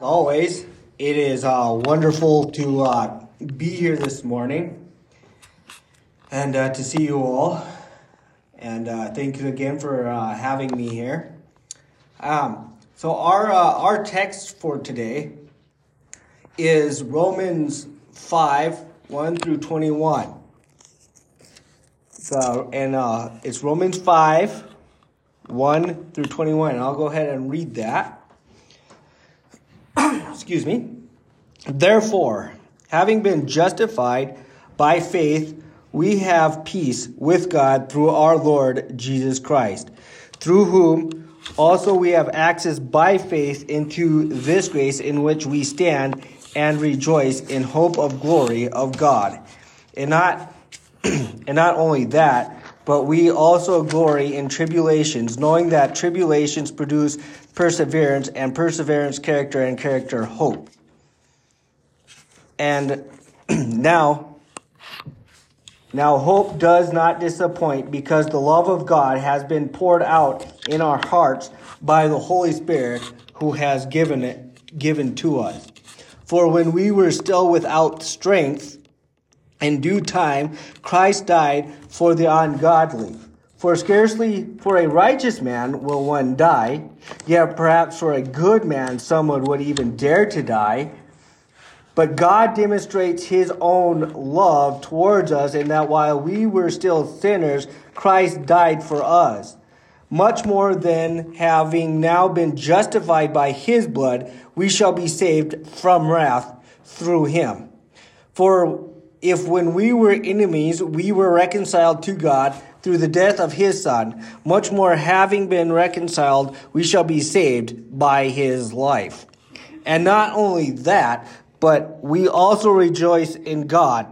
Always, it is uh, wonderful to uh, be here this morning and uh, to see you all. And uh, thank you again for uh, having me here. Um, so, our, uh, our text for today is Romans 5 1 through 21. So, and it's Romans 5 1 through 21. I'll go ahead and read that excuse me. Therefore, having been justified by faith, we have peace with God through our Lord Jesus Christ, through whom also we have access by faith into this grace in which we stand and rejoice in hope of glory of God. And not and not only that, but we also glory in tribulations, knowing that tribulations produce perseverance, and perseverance, character, and character, hope. And now, now hope does not disappoint because the love of God has been poured out in our hearts by the Holy Spirit who has given it given to us. For when we were still without strength, in due time Christ died for the ungodly. For scarcely for a righteous man will one die, yet perhaps for a good man someone would even dare to die. But God demonstrates his own love towards us in that while we were still sinners, Christ died for us. Much more than having now been justified by his blood, we shall be saved from wrath through him. For if when we were enemies, we were reconciled to God, through the death of his Son, much more having been reconciled, we shall be saved by his life. And not only that, but we also rejoice in God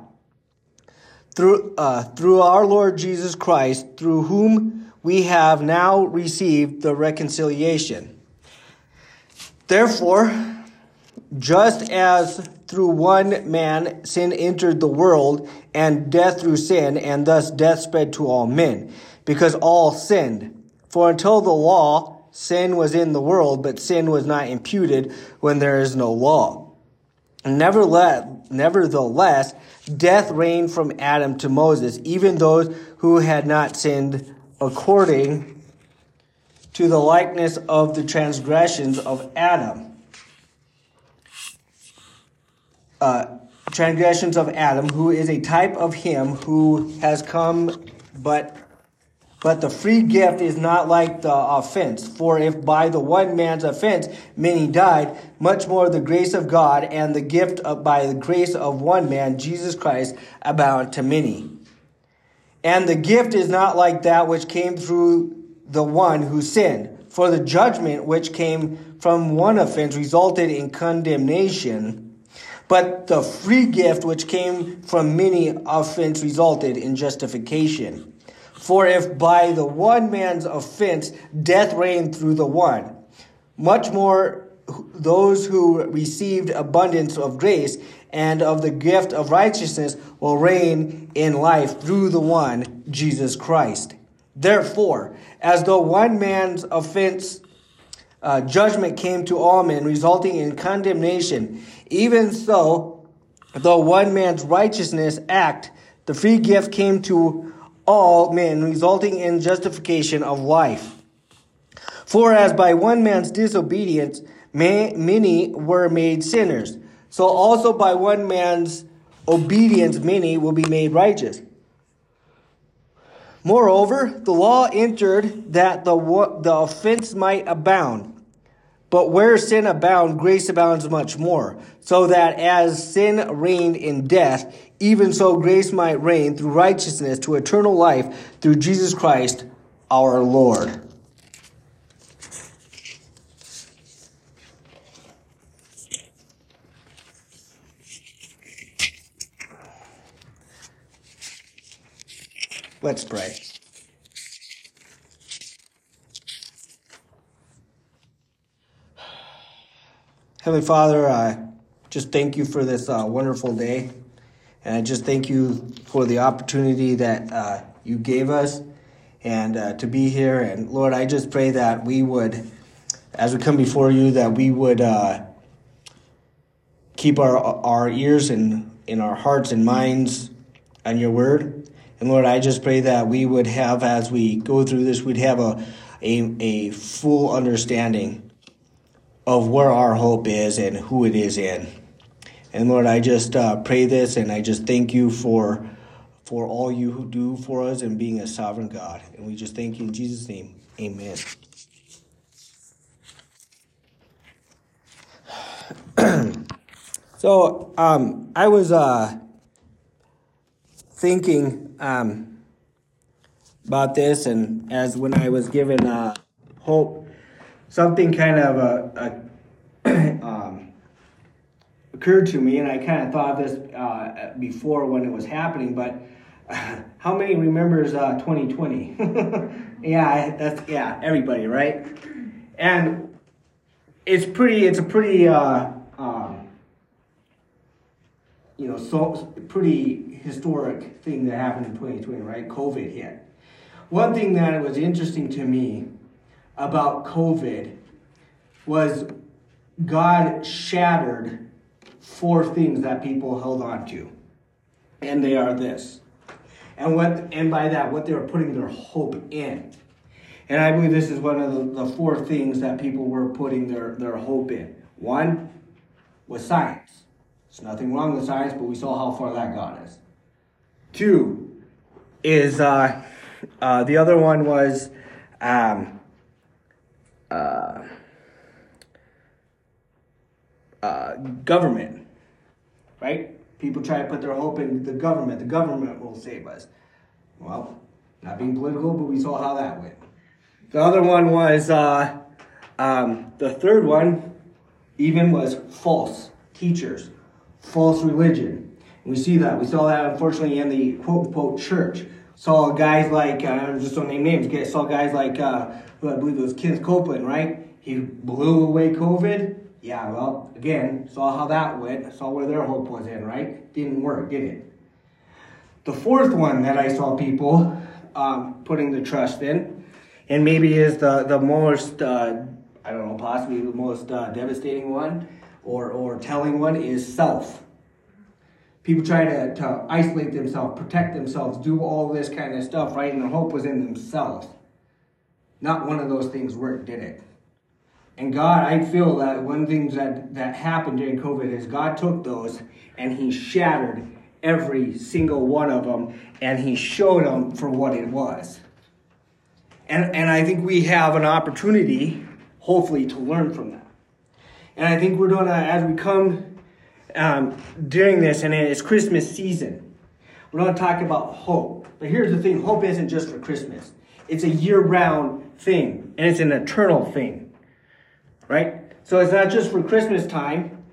through, uh, through our Lord Jesus Christ, through whom we have now received the reconciliation. Therefore, just as through one man sin entered the world, and death through sin, and thus death spread to all men, because all sinned. For until the law, sin was in the world, but sin was not imputed when there is no law. Nevertheless, death reigned from Adam to Moses, even those who had not sinned according to the likeness of the transgressions of Adam uh, transgressions of Adam, who is a type of him who has come, but but the free gift is not like the offense. For if by the one man's offense many died, much more the grace of God and the gift of, by the grace of one man, Jesus Christ, abound to many. And the gift is not like that which came through the one who sinned. For the judgment which came from one offense resulted in condemnation but the free gift which came from many offense resulted in justification. For if by the one man's offense death reigned through the one, much more those who received abundance of grace and of the gift of righteousness will reign in life through the one, Jesus Christ. Therefore, as though one man's offense uh, judgment came to all men, resulting in condemnation, even so, though one man's righteousness act, the free gift came to all men, resulting in justification of life. For as by one man's disobedience many were made sinners, so also by one man's obedience many will be made righteous. Moreover, the law entered that the, the offense might abound. But where sin abounds, grace abounds much more, so that as sin reigned in death, even so grace might reign through righteousness to eternal life through Jesus Christ our Lord. Let's pray. Heavenly Father, I just thank you for this uh, wonderful day. And I just thank you for the opportunity that uh, you gave us and uh, to be here. And Lord, I just pray that we would, as we come before you, that we would uh, keep our our ears and in our hearts and minds on your word. And Lord, I just pray that we would have, as we go through this, we'd have a, a, a full understanding of where our hope is and who it is in. And Lord, I just uh, pray this and I just thank you for, for all you do for us and being a sovereign God. And we just thank you in Jesus' name. Amen. so um, I was uh, thinking um, about this, and as when I was given uh, hope, something kind of a, a um, occurred to me, and I kind of thought this uh, before when it was happening, but. how many remembers uh, 2020? yeah, that's yeah, everybody, right? And it's pretty. It's a pretty, uh, you know, so pretty historic thing that happened in 2020, right? COVID hit. One thing that was interesting to me about COVID was God shattered four things that people held on to. And they are this. And what and by that what they were putting their hope in. And I believe this is one of the, the four things that people were putting their, their hope in. One was science. There's nothing wrong with science, but we saw how far that got us. Two is uh, uh, the other one was um, uh, uh, government, right? People try to put their hope in the government. The government will save us. Well, not being political, but we saw how that went. The other one was, uh, um, the third one even was false teachers, false religion. We see that. We saw that unfortunately in the quote unquote church. Saw guys like, uh, just don't name names, saw guys like, uh, who I believe it was Kenneth Copeland, right? He blew away COVID. Yeah, well, again, saw how that went, saw where their hope was in, right? Didn't work, did it? The fourth one that I saw people um, putting the trust in and maybe is the the most uh, I don't know possibly the most uh, devastating one or or telling one is self. People try to, to isolate themselves, protect themselves, do all this kind of stuff, right? And their hope was in themselves. Not one of those things worked, did it? And God, I feel that one thing that, that happened during COVID is God took those and He shattered every single one of them and He showed them for what it was. And, and I think we have an opportunity, hopefully, to learn from that. And I think we're to, as we come um, during this, and it's Christmas season, we're to talk about hope. But here's the thing hope isn't just for Christmas, it's a year round thing, and it's an eternal thing. Right? So it's not just for Christmas time,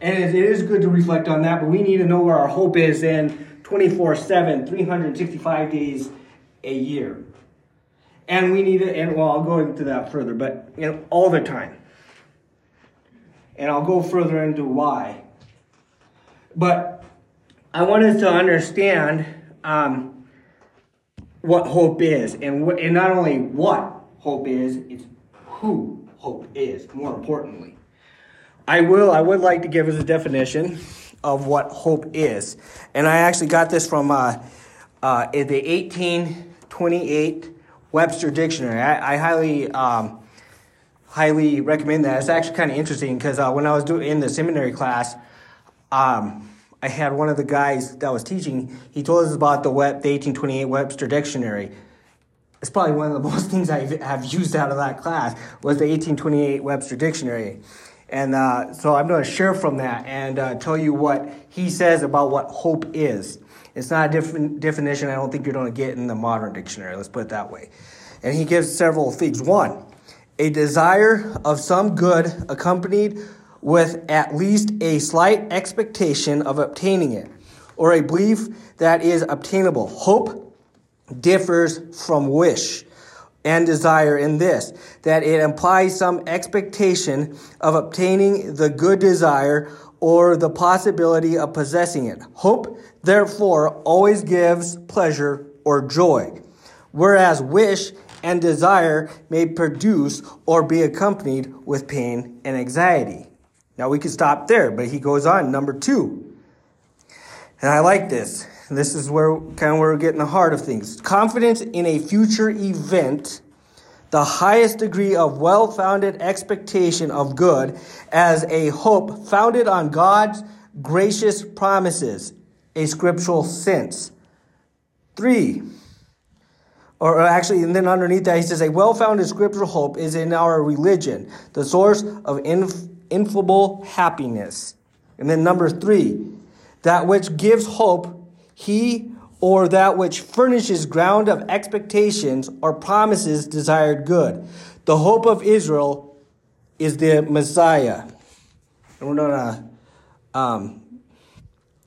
and it is good to reflect on that, but we need to know where our hope is in 24 7, 365 days a year. And we need to, and well, I'll go into that further, but you know, all the time. And I'll go further into why. But I want us to understand um, what hope is, and, wh- and not only what hope is, it's who hope is, more importantly. I will, I would like to give us a definition of what hope is. And I actually got this from uh, uh, the 1828 Webster Dictionary. I, I highly, um, highly recommend that. It's actually kind of interesting because uh, when I was doing in the seminary class, um, I had one of the guys that was teaching. He told us about the, web, the 1828 Webster Dictionary. It's probably one of the most things I have used out of that class was the 1828 Webster Dictionary. And uh, so I'm going to share from that and uh, tell you what he says about what hope is. It's not a different definition I don't think you're going to get in the modern dictionary, let's put it that way. And he gives several things. One, a desire of some good accompanied with at least a slight expectation of obtaining it, or a belief that is obtainable. Hope differs from wish and desire in this that it implies some expectation of obtaining the good desire or the possibility of possessing it. Hope, therefore, always gives pleasure or joy, whereas wish and desire may produce or be accompanied with pain and anxiety. Now we could stop there, but he goes on, number two. And I like this. This is where kind of where we're getting the heart of things. Confidence in a future event, the highest degree of well founded expectation of good, as a hope founded on God's gracious promises, a scriptural sense. Three, or actually, and then underneath that, he says, a well founded scriptural hope is in our religion, the source of inf- ineffable happiness. And then number three, that which gives hope, he or that which furnishes ground of expectations or promises desired good. The hope of Israel is the Messiah. And we're gonna, um,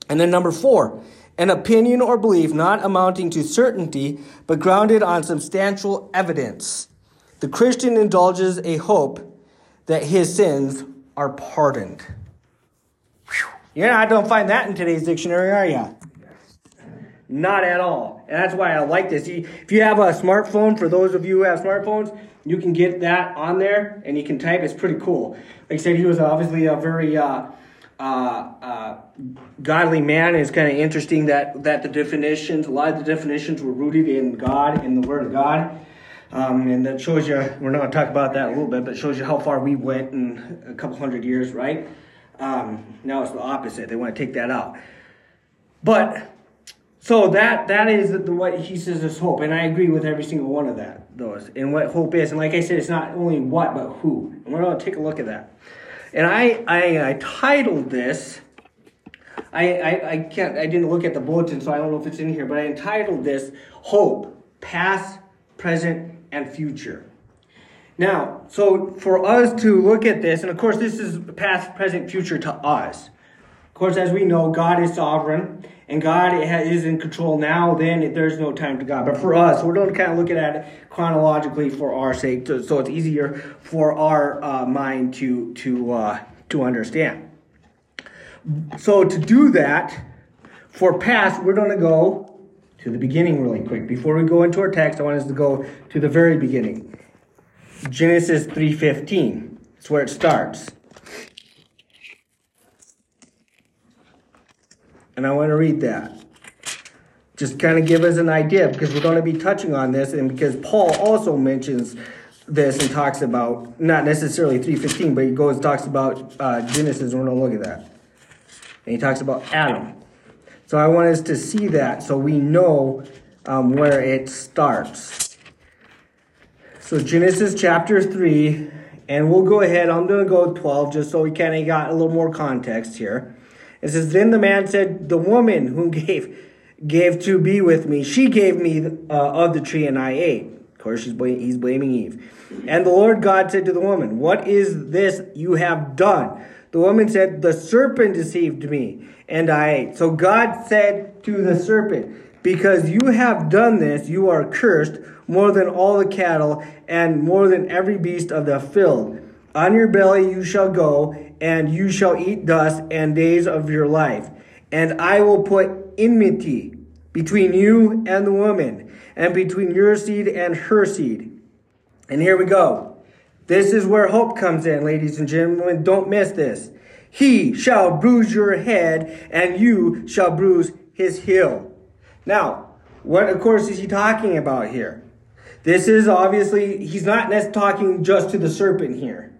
and then number four, an opinion or belief not amounting to certainty, but grounded on substantial evidence. The Christian indulges a hope that his sins are pardoned. Whew. You're not to find that in today's dictionary, are you? Not at all. And that's why I like this. If you have a smartphone, for those of you who have smartphones, you can get that on there and you can type. It's pretty cool. Like I said, he was obviously a very uh, uh, uh, godly man. is kind of interesting that, that the definitions, a lot of the definitions were rooted in God, in the Word of God. Um, and that shows you, we're not going to talk about that a little bit, but shows you how far we went in a couple hundred years, right? Um, now it's the opposite. They want to take that out. But, so that that is the, what he says is hope. And I agree with every single one of that, those, and what hope is. And like I said, it's not only what, but who. And we're going to take a look at that. And I, I, I titled this, I, I, I can't, I didn't look at the bulletin, so I don't know if it's in here, but I entitled this Hope, Past, Present, and future. Now, so for us to look at this, and of course, this is past, present, future to us. Of course, as we know, God is sovereign and God is in control now, then there's no time to God. But for us, we're going to kind of look at it chronologically for our sake, so it's easier for our uh, mind to, to, uh, to understand. So to do that, for past, we're going to go to the beginning really quick. Before we go into our text, I want us to go to the very beginning. Genesis 3:15. That's where it starts. And I want to read that. Just kind of give us an idea because we're going to be touching on this and because Paul also mentions this and talks about not necessarily 315 but he goes talks about uh, genesis we're going to look at that and he talks about adam so I want us to see that so we know um, where it starts. So Genesis chapter 3, and we'll go ahead. I'm going to go 12 just so we kind of got a little more context here. It says, Then the man said, The woman who gave gave to be with me, she gave me uh, of the tree and I ate. Of course, bl- he's blaming Eve. And the Lord God said to the woman, What is this you have done? The woman said, The serpent deceived me and I ate. So God said to the serpent, Because you have done this, you are cursed more than all the cattle and more than every beast of the field. On your belly you shall go, and you shall eat dust and days of your life. And I will put enmity between you and the woman, and between your seed and her seed. And here we go. This is where hope comes in, ladies and gentlemen. Don't miss this. He shall bruise your head, and you shall bruise his heel. Now, what, of course, is he talking about here? This is obviously, he's not talking just to the serpent here.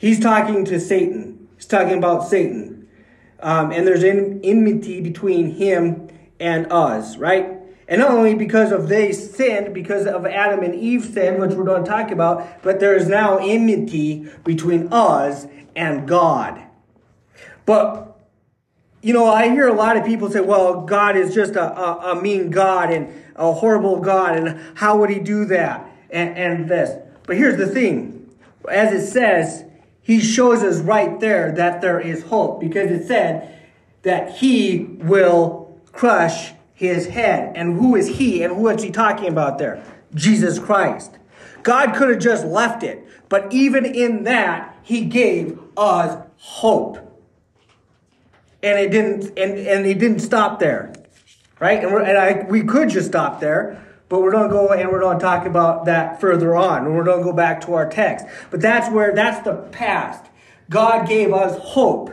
He's talking to Satan. He's talking about Satan. Um, and there's an enmity between him and us, right? And not only because of they sinned, because of Adam and Eve sin, which we're going to talk about, but there is now enmity between us and God. But, you know, I hear a lot of people say, well, God is just a, a, a mean God and a horrible God, and how would he do that? And, and this. But here's the thing. As it says, he shows us right there that there is hope because it said that he will crush his head. And who is he? And who is he talking about there? Jesus Christ. God could have just left it, but even in that, he gave us hope and it didn't and, and it didn't stop there right and, and I, we could just stop there but we're going to go and we're going to talk about that further on and we're going to go back to our text but that's where that's the past God gave us hope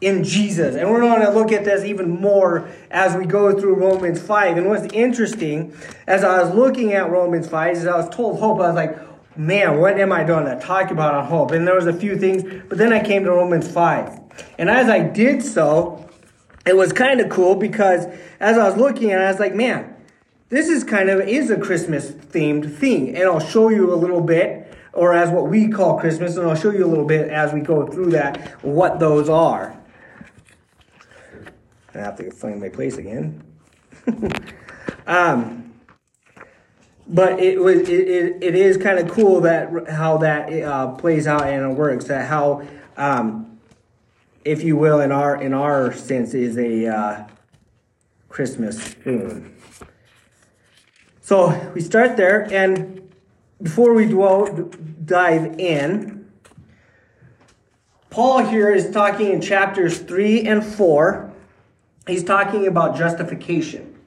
in Jesus. And we're going to look at this even more as we go through Romans 5. And what's interesting, as I was looking at Romans 5, as I was told hope, I was like, man, what am I doing to talk about on hope? And there was a few things, but then I came to Romans 5. And as I did so, it was kind of cool because as I was looking it, I was like, man, this is kind of is a Christmas themed thing. And I'll show you a little bit, or as what we call Christmas, and I'll show you a little bit as we go through that, what those are. I have to find my place again. um, but it was it, it, it is kind of cool that how that uh, plays out and it works. That how, um, if you will, in our in our sense, is a uh, Christmas theme. So we start there, and before we dwell, dive in, Paul here is talking in chapters three and four he's talking about justification.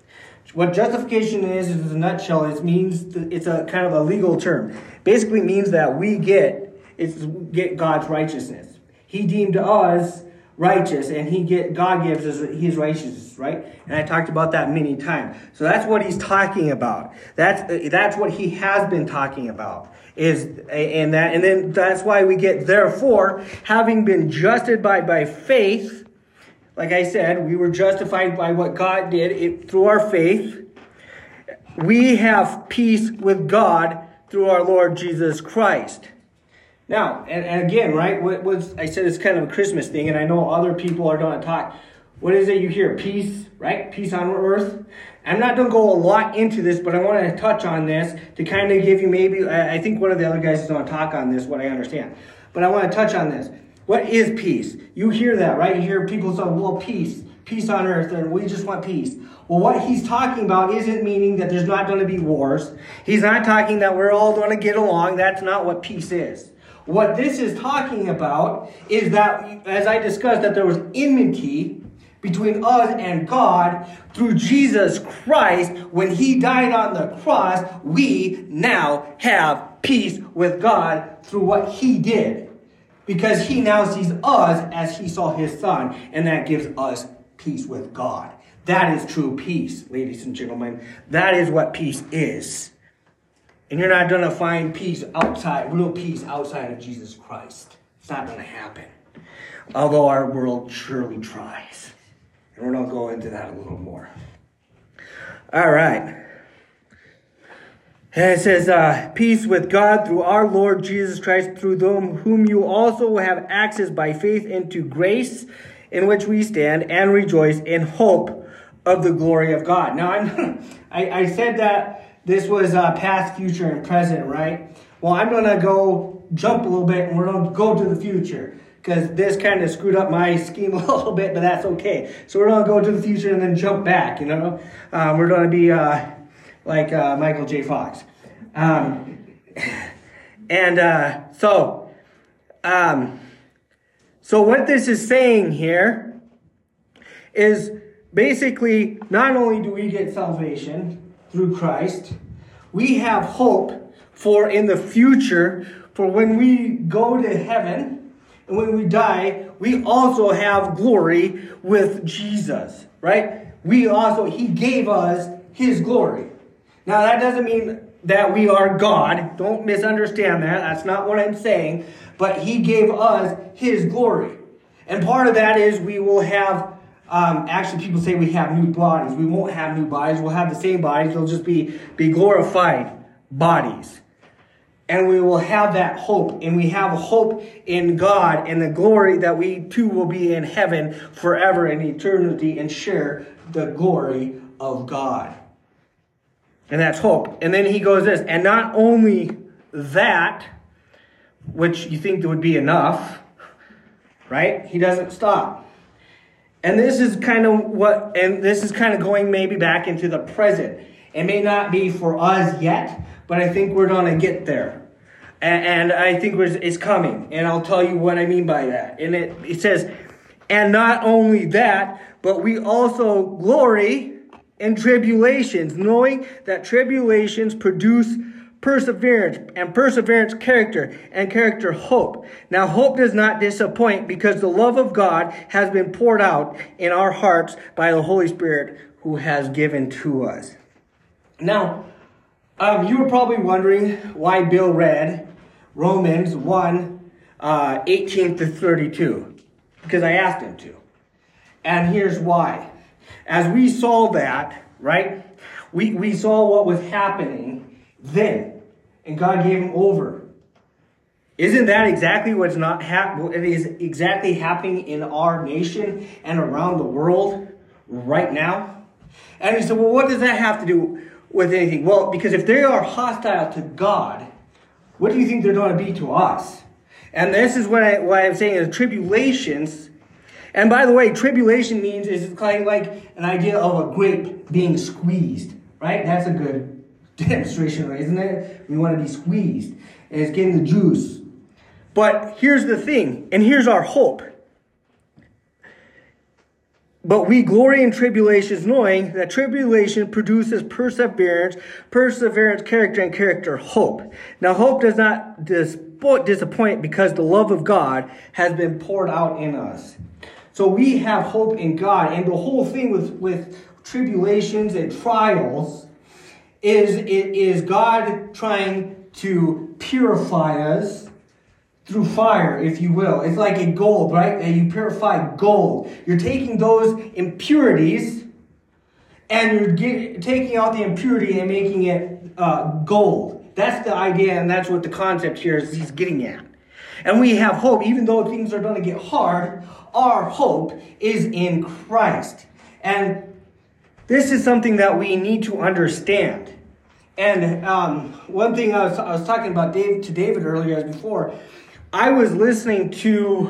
What justification is, is in a nutshell, it means it's a kind of a legal term. Basically means that we get it's get God's righteousness. He deemed us righteous, and he get God gives us his righteousness, right? And I talked about that many times. So that's what he's talking about. That's that's what he has been talking about. Is and that and then that's why we get therefore having been justified by, by faith like I said, we were justified by what God did it, through our faith. We have peace with God through our Lord Jesus Christ. Now, and, and again, right, what was I said it's kind of a Christmas thing, and I know other people are going to talk. What is it you hear? Peace, right? Peace on earth. I'm not going to go a lot into this, but I want to touch on this to kind of give you maybe, I think one of the other guys is going to talk on this, what I understand. But I want to touch on this. What is peace? You hear that, right? You hear people say, well, peace, peace on earth, and we just want peace. Well, what he's talking about isn't meaning that there's not going to be wars. He's not talking that we're all going to get along. That's not what peace is. What this is talking about is that, as I discussed, that there was enmity between us and God through Jesus Christ. When he died on the cross, we now have peace with God through what he did because he now sees us as he saw his son, and that gives us peace with God. That is true peace, ladies and gentlemen. That is what peace is. And you're not going to find peace outside, real peace outside of Jesus Christ. It's not going to happen. Although our world surely tries. And we're going to go into that a little more. All right. And it says, uh, Peace with God through our Lord Jesus Christ, through them whom you also have access by faith into grace in which we stand and rejoice in hope of the glory of God. Now, I'm, I, I said that this was uh, past, future, and present, right? Well, I'm going to go jump a little bit and we're going to go to the future because this kind of screwed up my scheme a little bit, but that's okay. So we're going to go to the future and then jump back, you know? Um, we're going to be. Uh, like uh, Michael J. Fox. Um, and uh, so, um, so what this is saying here is basically not only do we get salvation through Christ, we have hope for in the future for when we go to heaven and when we die, we also have glory with Jesus, right? We also, He gave us His glory. Now, that doesn't mean that we are God. Don't misunderstand that. That's not what I'm saying. But He gave us His glory. And part of that is we will have, um, actually, people say we have new bodies. We won't have new bodies. We'll have the same bodies. They'll just be, be glorified bodies. And we will have that hope. And we have hope in God and the glory that we too will be in heaven forever in eternity and share the glory of God. And that's hope. And then he goes this, and not only that, which you think would be enough, right? He doesn't stop. And this is kind of what, and this is kind of going maybe back into the present. It may not be for us yet, but I think we're going to get there. And, and I think it's coming. And I'll tell you what I mean by that. And it, it says, and not only that, but we also glory in tribulations, knowing that tribulations produce perseverance, and perseverance, character, and character, hope. Now, hope does not disappoint because the love of God has been poured out in our hearts by the Holy Spirit who has given to us. Now, um, you were probably wondering why Bill read Romans 1 uh, 18 to 32, because I asked him to. And here's why. As we saw that, right, we, we saw what was happening then, and God gave him over. Isn't that exactly what's not hap- It is exactly happening in our nation and around the world right now? And he said, well, what does that have to do with anything? Well, because if they are hostile to God, what do you think they're going to be to us? And this is what, I, what I'm saying is tribulations. And by the way, tribulation means is kind of like an idea of a grape being squeezed, right? That's a good demonstration? Isn't it? We want to be squeezed, and it's getting the juice. But here's the thing, and here's our hope. But we glory in tribulations, knowing that tribulation produces perseverance, perseverance, character, and character, hope. Now, hope does not disappoint because the love of God has been poured out in us. So we have hope in God. And the whole thing with, with tribulations and trials is, is God trying to purify us through fire, if you will. It's like a gold, right? And you purify gold. You're taking those impurities and you're get, taking out the impurity and making it uh, gold. That's the idea, and that's what the concept here is he's getting at. And we have hope, even though things are going to get hard, our hope is in Christ. And this is something that we need to understand. And um, one thing I was, I was talking about Dave, to David earlier as before, I was listening to,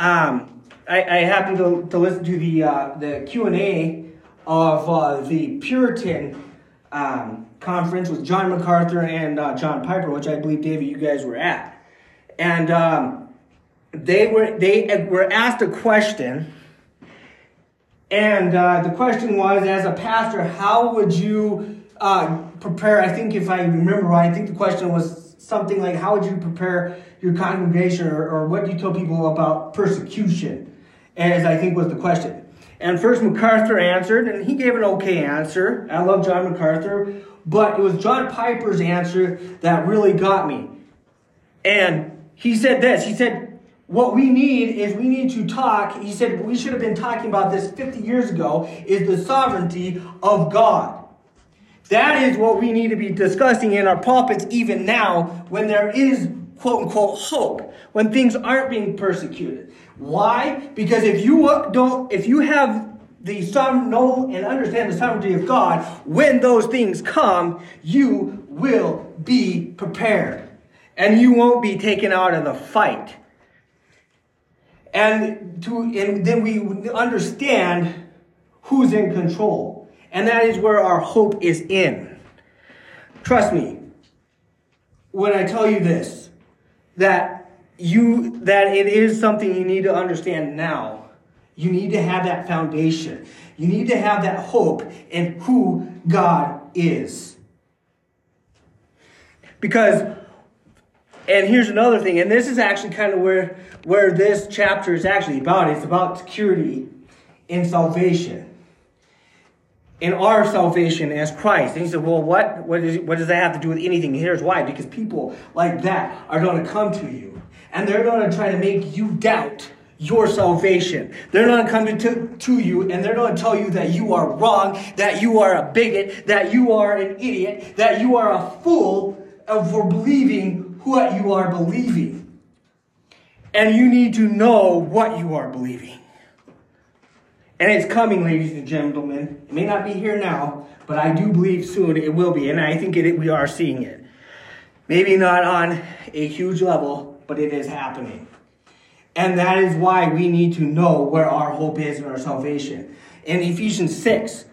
um, I, I, happened to, to listen to the uh, the Q and A of uh, the Puritan um, conference with John MacArthur and uh, John Piper, which I believe David, you guys were at, and um, they were they were asked a question, and uh, the question was, as a pastor, how would you uh, prepare? I think if I remember right, I think the question was something like how would you prepare your congregation or, or what do you tell people about persecution? As i think was the question. And first macarthur answered and he gave an okay answer. I love john macarthur but it was john piper's answer that really got me. And he said this he said what we need is we need to talk he said we should have been talking about this 50 years ago is the sovereignty of god that is what we need to be discussing in our pulpits even now when there is quote unquote hope, when things aren't being persecuted. Why? Because if you don't, if you have the some know and understand the sovereignty of God, when those things come, you will be prepared. And you won't be taken out of the fight. And to and then we understand who's in control. And that is where our hope is in. Trust me when I tell you this, that you, that it is something you need to understand now. You need to have that foundation. You need to have that hope in who God is. Because, and here's another thing, and this is actually kind of where, where this chapter is actually about. It's about security in salvation in our salvation as Christ. And he said, well, what, what, is, what does that have to do with anything? here's why. Because people like that are going to come to you and they're going to try to make you doubt your salvation. They're going to come to, to you and they're going to tell you that you are wrong, that you are a bigot, that you are an idiot, that you are a fool for believing what you are believing. And you need to know what you are believing. And it's coming, ladies and gentlemen. It may not be here now, but I do believe soon it will be. And I think it, we are seeing it. Maybe not on a huge level, but it is happening. And that is why we need to know where our hope is and our salvation. In Ephesians 6,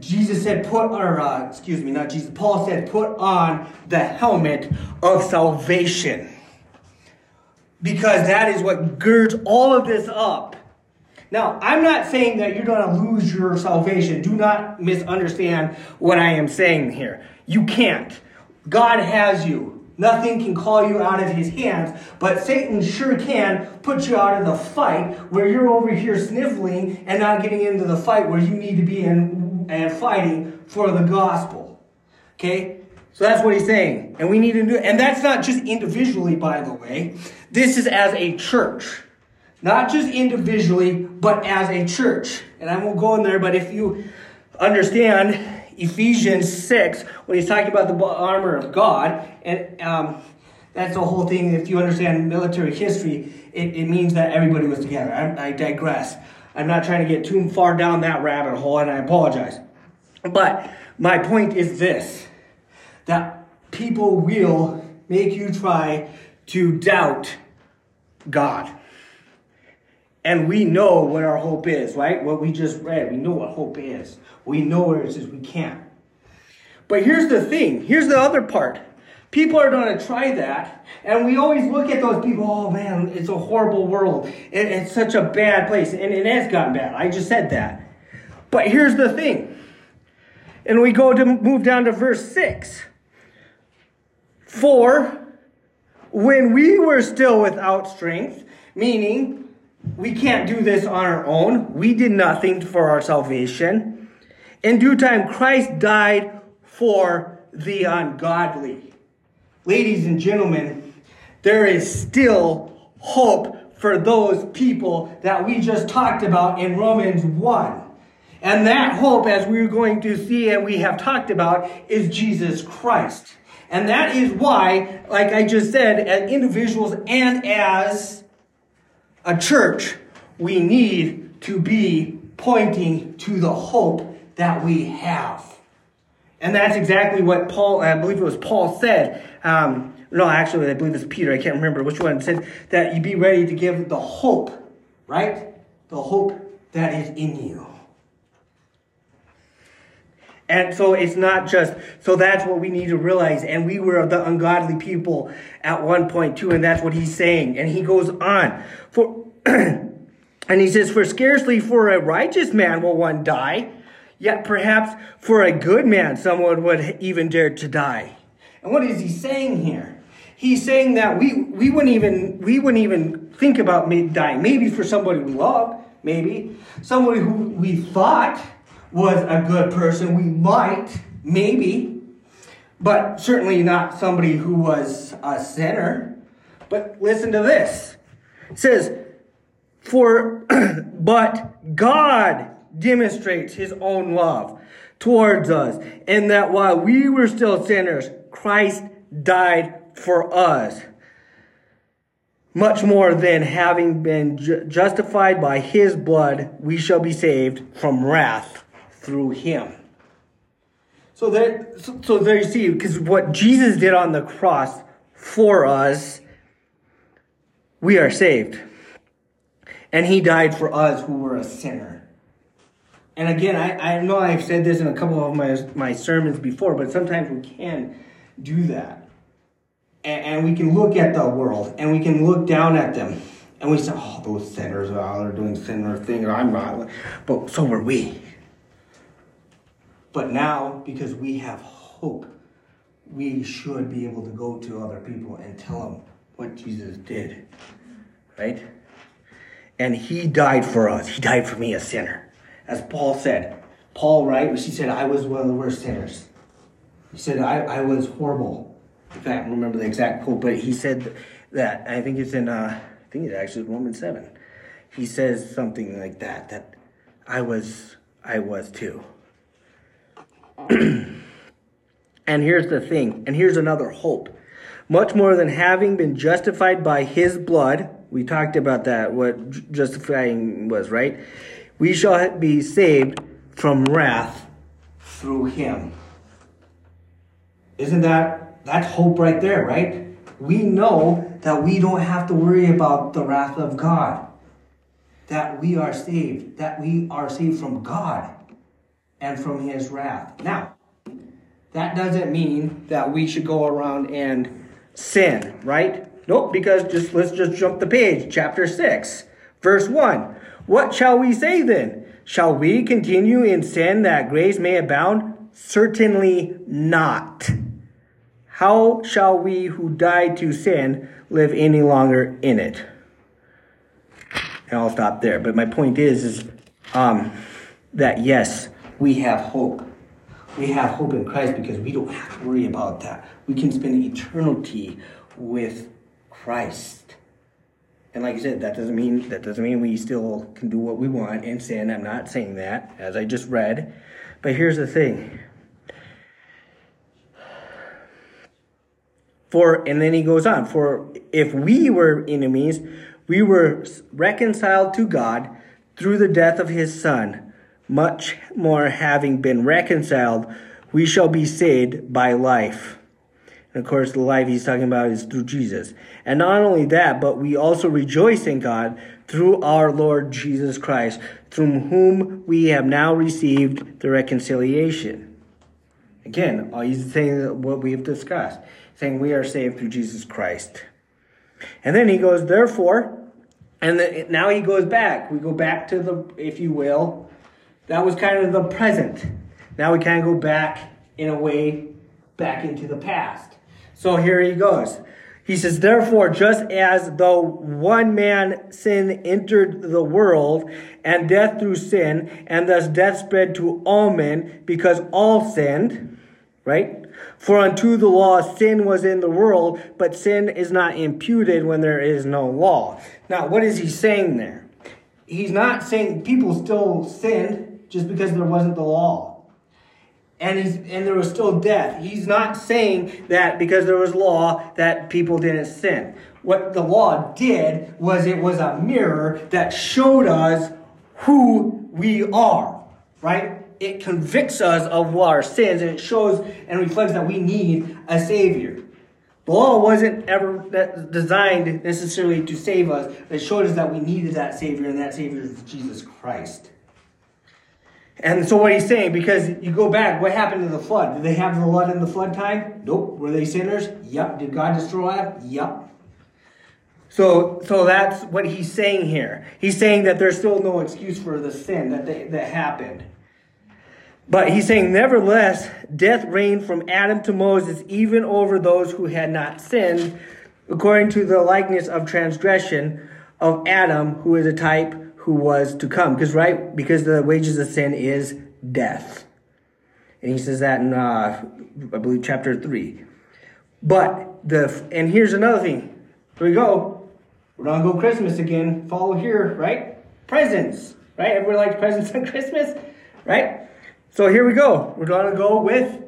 Jesus said, put, or uh, excuse me, not Jesus, Paul said, put on the helmet of salvation. Because that is what girds all of this up now, I'm not saying that you're going to lose your salvation. Do not misunderstand what I am saying here. You can't. God has you. Nothing can call you out of his hands, but Satan sure can put you out of the fight where you're over here sniveling and not getting into the fight where you need to be in and fighting for the gospel. Okay? So that's what he's saying. And we need to do and that's not just individually, by the way. This is as a church. Not just individually, but as a church. And I won't go in there, but if you understand Ephesians 6, when he's talking about the armor of God, and um, that's the whole thing. If you understand military history, it, it means that everybody was together. I, I digress. I'm not trying to get too far down that rabbit hole, and I apologize. But my point is this that people will make you try to doubt God. And we know what our hope is, right? What we just read. We know what hope is. We know where it is, we can't. But here's the thing. Here's the other part. People are going to try that. And we always look at those people, oh man, it's a horrible world. It, it's such a bad place. And it has gotten bad. I just said that. But here's the thing. And we go to move down to verse 6. For when we were still without strength, meaning we can't do this on our own, we did nothing for our salvation. In due time, Christ died for the ungodly. Ladies and gentlemen, there is still hope for those people that we just talked about in Romans 1. And that hope, as we're going to see and we have talked about, is Jesus Christ. And that is why, like I just said, as individuals and as a church, we need to be pointing to the hope that we have. And that's exactly what Paul, I believe it was Paul said. Um, no, actually, I believe it's Peter. I can't remember which one. It said that you be ready to give the hope, right? The hope that is in you. And so it's not just, so that's what we need to realize. And we were the ungodly people at one point too, and that's what he's saying. And he goes on. For, and he says, For scarcely for a righteous man will one die Yet perhaps for a good man, someone would even dare to die. And what is he saying here? He's saying that we, we wouldn't even we wouldn't even think about dying. Maybe for somebody we love, maybe somebody who we thought was a good person, we might, maybe, but certainly not somebody who was a sinner. But listen to this. It says, For but God demonstrates his own love towards us, and that while we were still sinners, Christ died for us. Much more than having been ju- justified by his blood, we shall be saved from wrath through him. So there, so, so there you see, because what Jesus did on the cross for us, we are saved. And he died for us who were a sinner and again, I, I know I've said this in a couple of my, my sermons before, but sometimes we can do that. And, and we can look at the world and we can look down at them and we say, oh, those sinners oh, are doing similar things. I'm not. But so were we. But now, because we have hope, we should be able to go to other people and tell them what Jesus did. Right? And he died for us. He died for me, a sinner. As Paul said, Paul, right? She said, I was one of the worst sinners. He said, I, I was horrible. In fact, I don't remember the exact quote, but he said that, I think it's in, uh, I think it's actually Romans 7. He says something like that, that I was, I was too. and here's the thing, and here's another hope. Much more than having been justified by his blood, we talked about that, what justifying was, right? we shall be saved from wrath through him. Isn't that that's hope right there, right? We know that we don't have to worry about the wrath of God. That we are saved, that we are saved from God and from his wrath. Now, that doesn't mean that we should go around and sin, right? Nope, because just let's just jump the page, chapter 6, verse 1. What shall we say then? Shall we continue in sin that grace may abound? Certainly not. how shall we who died to sin live any longer in it? And I'll stop there. But my point is, is um, that yes, we have hope. We have hope in Christ because we don't have to worry about that. We can spend eternity with Christ. And like I said, that doesn't mean that doesn't mean we still can do what we want and sin. I'm not saying that, as I just read. But here's the thing. For and then he goes on, for if we were enemies, we were reconciled to God through the death of his son. Much more having been reconciled, we shall be saved by life. And of course, the life he's talking about is through Jesus. And not only that, but we also rejoice in God through our Lord Jesus Christ, through whom we have now received the reconciliation. Again, he's saying what we have discussed, saying we are saved through Jesus Christ. And then he goes, therefore, and the, now he goes back. We go back to the, if you will, that was kind of the present. Now we kind of go back in a way back into the past. So here he goes. He says, Therefore, just as though one man sin entered the world, and death through sin, and thus death spread to all men, because all sinned, right? For unto the law sin was in the world, but sin is not imputed when there is no law. Now, what is he saying there? He's not saying people still sinned just because there wasn't the law and he's and there was still death. He's not saying that because there was law that people didn't sin. What the law did was it was a mirror that showed us who we are, right? It convicts us of our sins and it shows and reflects that we need a savior. The law wasn't ever designed necessarily to save us. It showed us that we needed that savior and that savior is Jesus Christ. And so what he's saying, because you go back, what happened to the flood? Did they have the flood in the flood time? Nope. Were they sinners? Yep. Did God destroy them? Yep. So, so that's what he's saying here. He's saying that there's still no excuse for the sin that, they, that happened. But he's saying, nevertheless, death reigned from Adam to Moses, even over those who had not sinned, according to the likeness of transgression of Adam, who is a type who was to come. Because, right? Because the wages of sin is death. And he says that in, uh, I believe, chapter 3. But, the, and here's another thing. Here we go. We're to go Christmas again. Follow here, right? Presents, right? Everybody likes presents on Christmas, right? So here we go. We're going to go with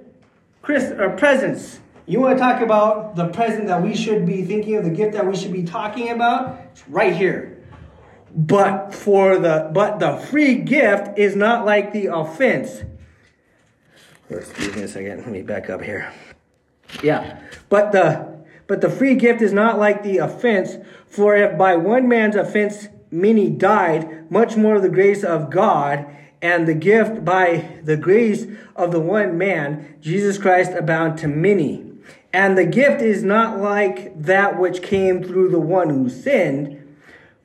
Chris, or uh, presents. You want to talk about the present that we should be thinking of, the gift that we should be talking about? It's right here. But for the but the free gift is not like the offense. Excuse me a second. Let me back up here. Yeah. But the but the free gift is not like the offense, for if by one man's offense many died, much more the grace of God and the gift by the grace of the one man, Jesus Christ, abound to many. And the gift is not like that which came through the one who sinned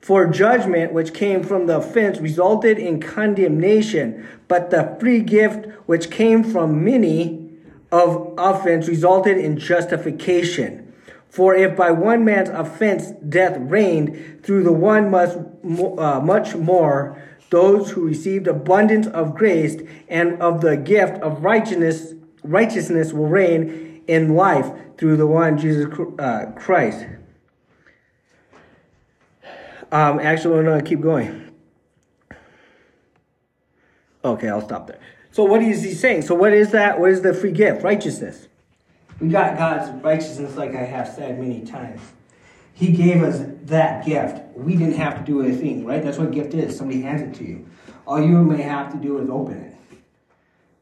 for judgment which came from the offense resulted in condemnation, but the free gift which came from many of offense resulted in justification. For if by one man's offense death reigned, through the one must, uh, much more those who received abundance of grace and of the gift of righteousness, righteousness will reign in life through the one Jesus uh, Christ. Um, actually, going to keep going. Okay, I'll stop there. So, what is he saying? So, what is that? What is the free gift? Righteousness. We got God's righteousness, like I have said many times. He gave us that gift. We didn't have to do anything, right? That's what gift is. Somebody hands it to you. All you may have to do is open it.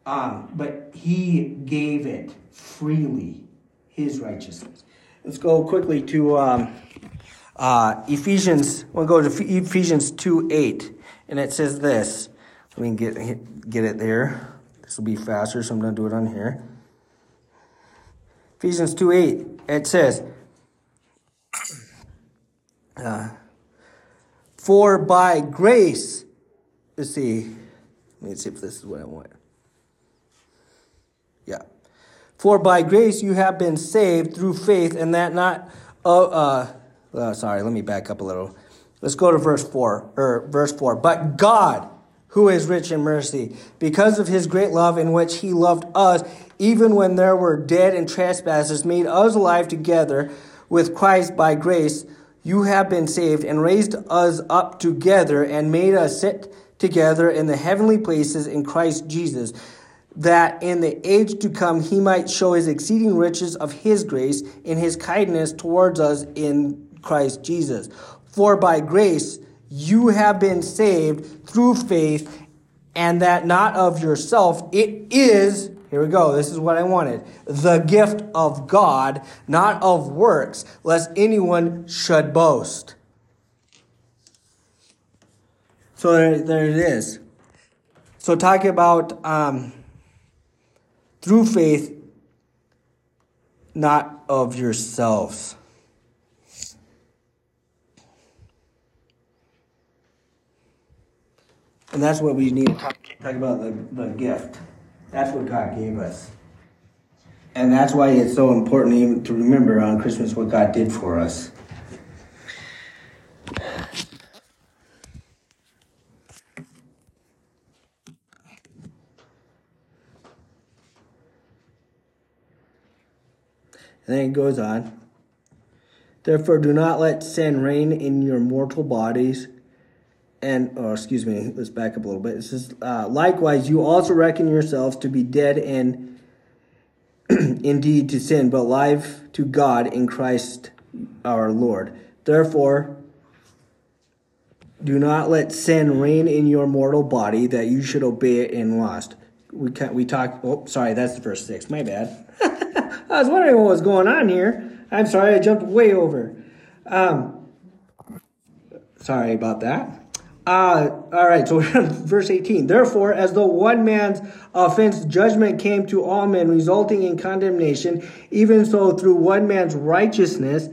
Um, but He gave it freely, His righteousness. Let's go quickly to. Um, uh, Ephesians, we'll go to Ephesians 2 8, and it says this. Let me get, get it there. This will be faster, so I'm going to do it on here. Ephesians 2 8, it says, uh, For by grace, let's see, let me see if this is what I want. Yeah. For by grace you have been saved through faith, and that not. Uh, uh, uh, sorry, let me back up a little. Let's go to verse four or verse four. But God, who is rich in mercy, because of His great love in which He loved us, even when there were dead and trespasses, made us alive together with Christ by grace. You have been saved and raised us up together and made us sit together in the heavenly places in Christ Jesus that in the age to come he might show his exceeding riches of his grace in his kindness towards us in Christ Jesus. For by grace you have been saved through faith, and that not of yourself. It is, here we go, this is what I wanted, the gift of God, not of works, lest anyone should boast. So there, there it is. So talking about um, through faith, not of yourselves. And that's what we need to talk, talk about the, the gift. That's what God gave us. And that's why it's so important even to remember on Christmas what God did for us. And then it goes on. Therefore, do not let sin reign in your mortal bodies. And, oh, excuse me, let's back up a little bit. It says, uh, likewise, you also reckon yourselves to be dead and indeed to sin, but alive to God in Christ our Lord. Therefore, do not let sin reign in your mortal body that you should obey it in lust. We can, we talk. Oh, sorry, that's the verse six. My bad. I was wondering what was going on here. I'm sorry, I jumped way over. Um, sorry about that. Uh, all right, so verse 18. Therefore, as though one man's offense judgment came to all men, resulting in condemnation, even so through one man's righteousness,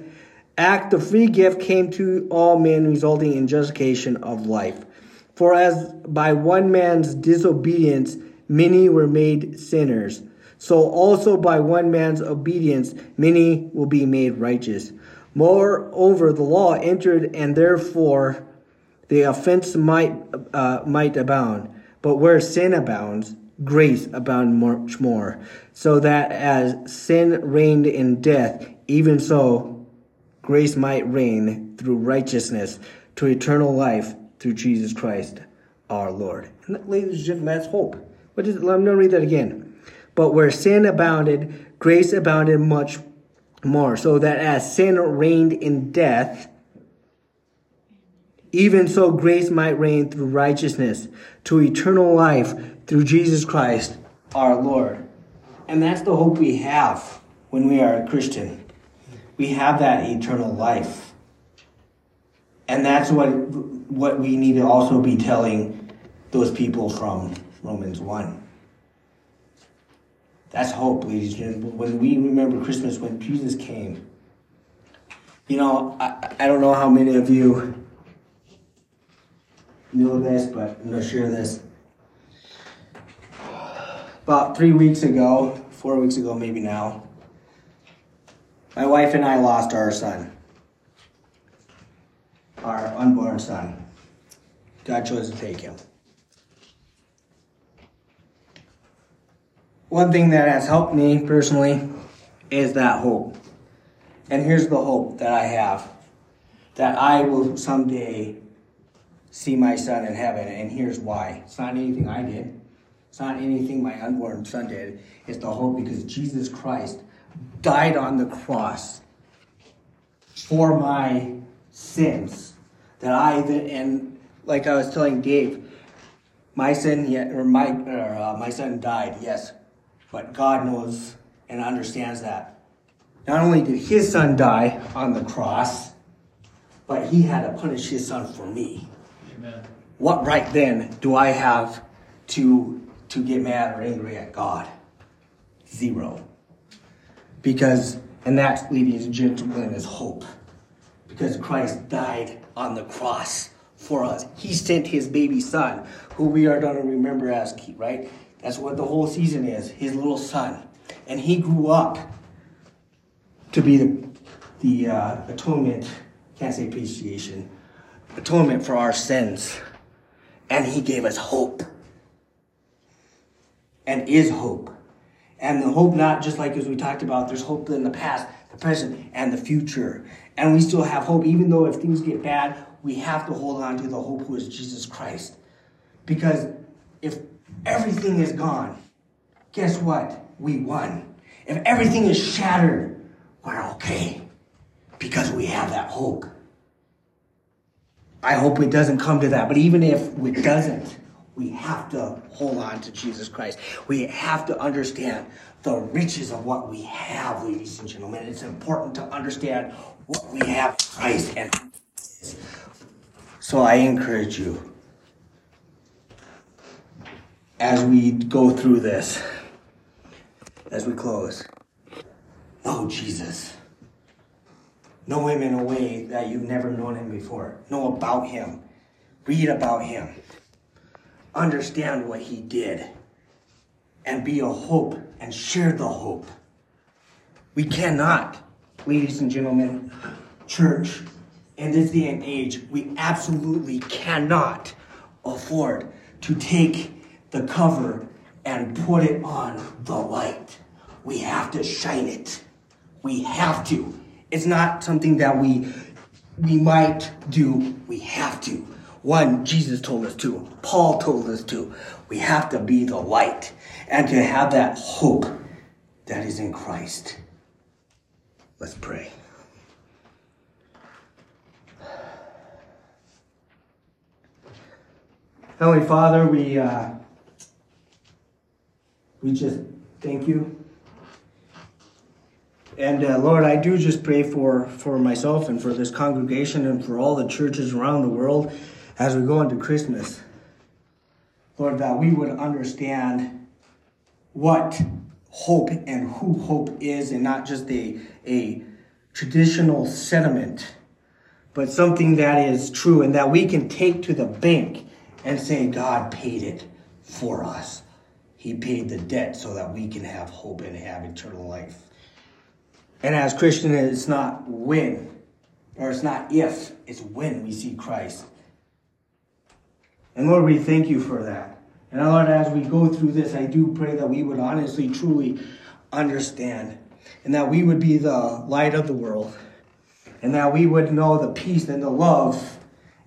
act the free gift came to all men, resulting in justification of life. For as by one man's disobedience many were made sinners, so also by one man's obedience many will be made righteous. Moreover, the law entered, and therefore the offense might uh, might abound. But where sin abounds, grace abounds much more. So that as sin reigned in death, even so grace might reign through righteousness to eternal life through Jesus Christ our Lord. And ladies and gentlemen, that's hope. What is it? Let me read that again. But where sin abounded, grace abounded much more, so that as sin reigned in death, even so grace might reign through righteousness to eternal life through Jesus Christ our Lord. And that's the hope we have when we are a Christian. We have that eternal life. And that's what what we need to also be telling those people from Romans 1. That's hope, ladies and gentlemen. When we remember Christmas, when Jesus came, you know, I, I don't know how many of you knew this, but I'm to share this. About three weeks ago, four weeks ago, maybe now, my wife and I lost our son, our unborn son. God chose to take him. one thing that has helped me personally is that hope. And here's the hope that I have that I will someday see my son in heaven. And here's why it's not anything I did, it's not anything my unborn son did. It's the hope because Jesus Christ died on the cross for my sins that I and like I was telling Dave, my sin or my or, uh, my son died. Yes, but God knows and understands that. Not only did his son die on the cross, but he had to punish his son for me. Amen. What right then do I have to, to get mad or angry at God? Zero. Because, and that's, ladies and gentlemen, is hope. Because Christ died on the cross for us. He sent his baby son, who we are going to remember as, key right? That's what the whole season is. His little son And he grew up to be the, the uh, atonement, can't say appreciation, atonement for our sins. And he gave us hope. And is hope. And the hope, not just like as we talked about, there's hope in the past, the present, and the future. And we still have hope, even though if things get bad, we have to hold on to the hope who is Jesus Christ. Because if everything is gone, guess what? We won. If everything is shattered, we're okay. Because we have that hope. I hope it doesn't come to that, but even if it doesn't, we have to hold on to Jesus Christ. We have to understand the riches of what we have, ladies and gentlemen. It's important to understand what we have Christ and so I encourage you as we go through this, as we close, know Jesus. Know him in a way that you've never known him before. Know about him. Read about him. Understand what he did. And be a hope and share the hope. We cannot, ladies and gentlemen, church, in this day and age, we absolutely cannot afford to take the cover and put it on the light. We have to shine it. We have to. It's not something that we we might do. We have to. One, Jesus told us to. Paul told us to. We have to be the light and to have that hope that is in Christ. Let's pray. Heavenly Father, we uh, we just thank you. And uh, Lord, I do just pray for, for myself and for this congregation and for all the churches around the world as we go into Christmas. Lord, that we would understand what hope and who hope is, and not just a, a traditional sentiment, but something that is true and that we can take to the bank and say, God paid it for us. He paid the debt so that we can have hope and have eternal life. And as Christian, it's not when, or it's not if, it's when we see Christ. And Lord, we thank you for that. And Lord, as we go through this, I do pray that we would honestly, truly understand, and that we would be the light of the world, and that we would know the peace and the love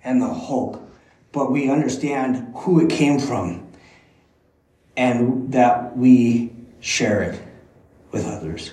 and the hope. But we understand who it came from, and that we share it with others.